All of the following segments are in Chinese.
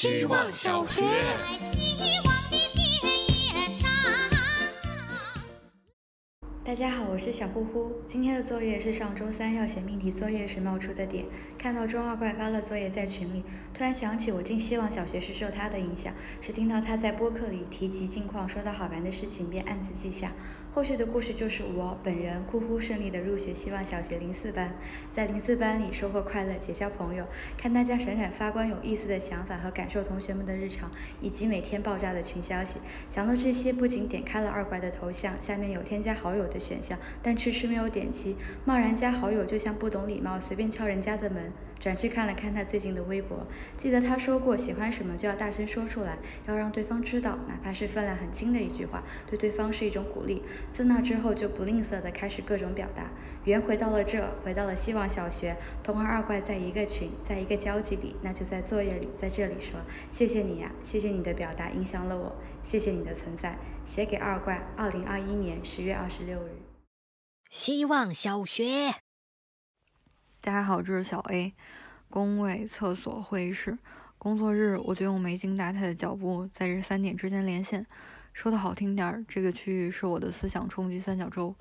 希望小学。大家好，我是小呼呼。今天的作业是上周三要写命题作业时冒出的点。看到中二怪发了作业在群里，突然想起我进希望小学是受他的影响，是听到他在播客里提及近况，说到好玩的事情，便暗自记下。后续的故事就是我本人呼呼顺利的入学希望小学零四班，在零四班里收获快乐，结交朋友，看大家闪闪发光有意思的想法和感受同学们的日常，以及每天爆炸的群消息。想到这些，不仅点开了二怪的头像，下面有添加好友的。选项，但迟迟没有点击。贸然加好友，就像不懂礼貌，随便敲人家的门。转去看了看他最近的微博，记得他说过，喜欢什么就要大声说出来，要让对方知道，哪怕是分量很轻的一句话，对对方是一种鼓励。自那之后，就不吝啬的开始各种表达。圆回到了这，回到了希望小学，同和二怪在一个群，在一个交集里，那就在作业里，在这里说，谢谢你呀，谢谢你的表达影响了我，谢谢你的存在。写给二怪，二零二一年十月二十六日。希望小学。大家好，这是小 A。工位、厕所、会议室。工作日，我就用没精打采的脚步在这三点之间连线。说的好听点儿，这个区域是我的思想冲击三角洲，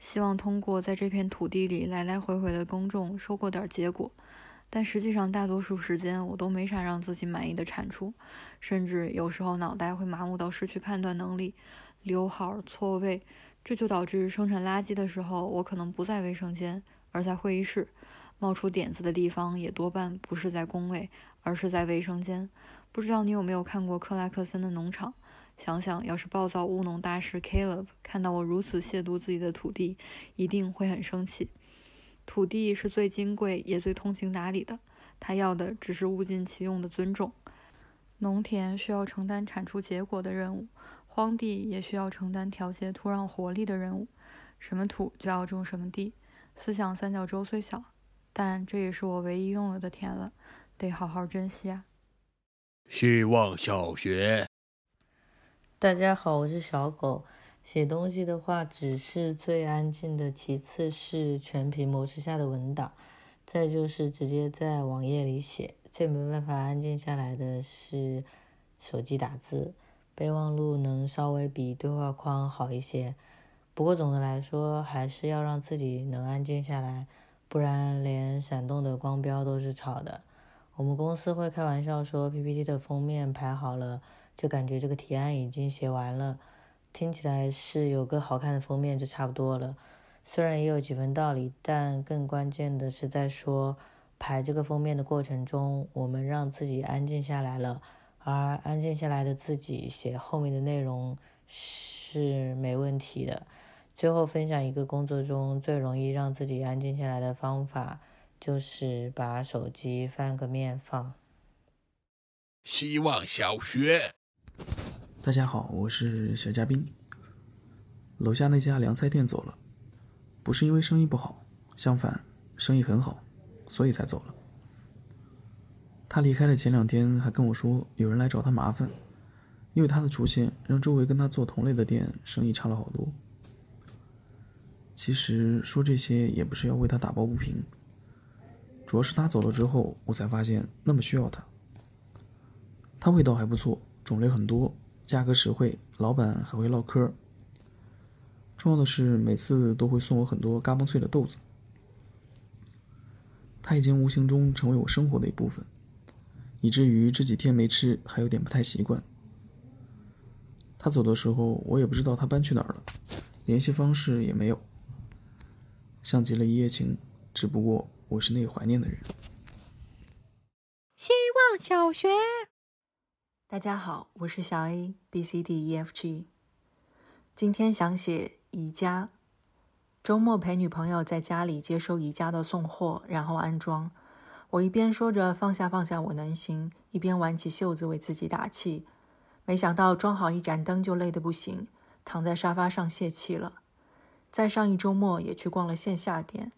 希望通过在这片土地里来来回回的公众收获点结果。但实际上，大多数时间我都没啥让自己满意的产出，甚至有时候脑袋会麻木到失去判断能力，留号、错位，这就导致生产垃圾的时候，我可能不在卫生间，而在会议室。冒出点子的地方也多半不是在工位，而是在卫生间。不知道你有没有看过克拉克森的农场？想想要是暴躁务农大师 Caleb 看到我如此亵渎自己的土地，一定会很生气。土地是最金贵也最通情达理的，他要的只是物尽其用的尊重。农田需要承担产出结果的任务，荒地也需要承担调节土壤活力的任务。什么土就要种什么地。思想三角洲虽小。但这也是我唯一拥有的田了，得好好珍惜啊！希望小学，大家好，我是小狗。写东西的话，只是最安静的，其次是全屏模式下的文档，再就是直接在网页里写。最没办法安静下来的是手机打字，备忘录能稍微比对话框好一些，不过总的来说，还是要让自己能安静下来。不然连闪动的光标都是吵的。我们公司会开玩笑说，PPT 的封面排好了，就感觉这个提案已经写完了。听起来是有个好看的封面就差不多了。虽然也有几分道理，但更关键的是在说排这个封面的过程中，我们让自己安静下来了，而安静下来的自己写后面的内容是没问题的。最后分享一个工作中最容易让自己安静下来的方法，就是把手机翻个面放。希望小学，大家好，我是小嘉宾。楼下那家凉菜店走了，不是因为生意不好，相反，生意很好，所以才走了。他离开的前两天还跟我说，有人来找他麻烦，因为他的出现让周围跟他做同类的店生意差了好多。其实说这些也不是要为他打抱不平，主要是他走了之后，我才发现那么需要他。他味道还不错，种类很多，价格实惠，老板还会唠嗑。重要的是每次都会送我很多嘎嘣脆的豆子。他已经无形中成为我生活的一部分，以至于这几天没吃还有点不太习惯。他走的时候，我也不知道他搬去哪儿了，联系方式也没有。像极了一夜情，只不过我是那个怀念的人。希望小学，大家好，我是小 A B C D E F G。今天想写宜家。周末陪女朋友在家里接收宜家的送货，然后安装。我一边说着放下放下我能行，一边挽起袖子为自己打气。没想到装好一盏灯就累得不行，躺在沙发上泄气了。在上一周末也去逛了线下店，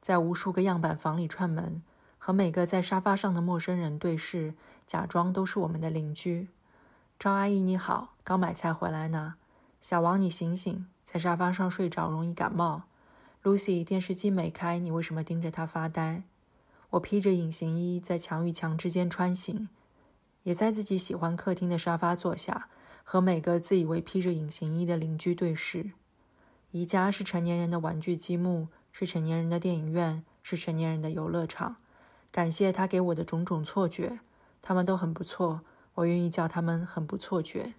在无数个样板房里串门，和每个在沙发上的陌生人对视，假装都是我们的邻居。张阿姨你好，刚买菜回来呢。小王你醒醒，在沙发上睡着容易感冒。Lucy 电视机没开，你为什么盯着它发呆？我披着隐形衣在墙与墙之间穿行，也在自己喜欢客厅的沙发坐下，和每个自以为披着隐形衣的邻居对视。宜家是成年人的玩具积木，是成年人的电影院，是成年人的游乐场。感谢他给我的种种错觉，他们都很不错，我愿意叫他们很不错觉。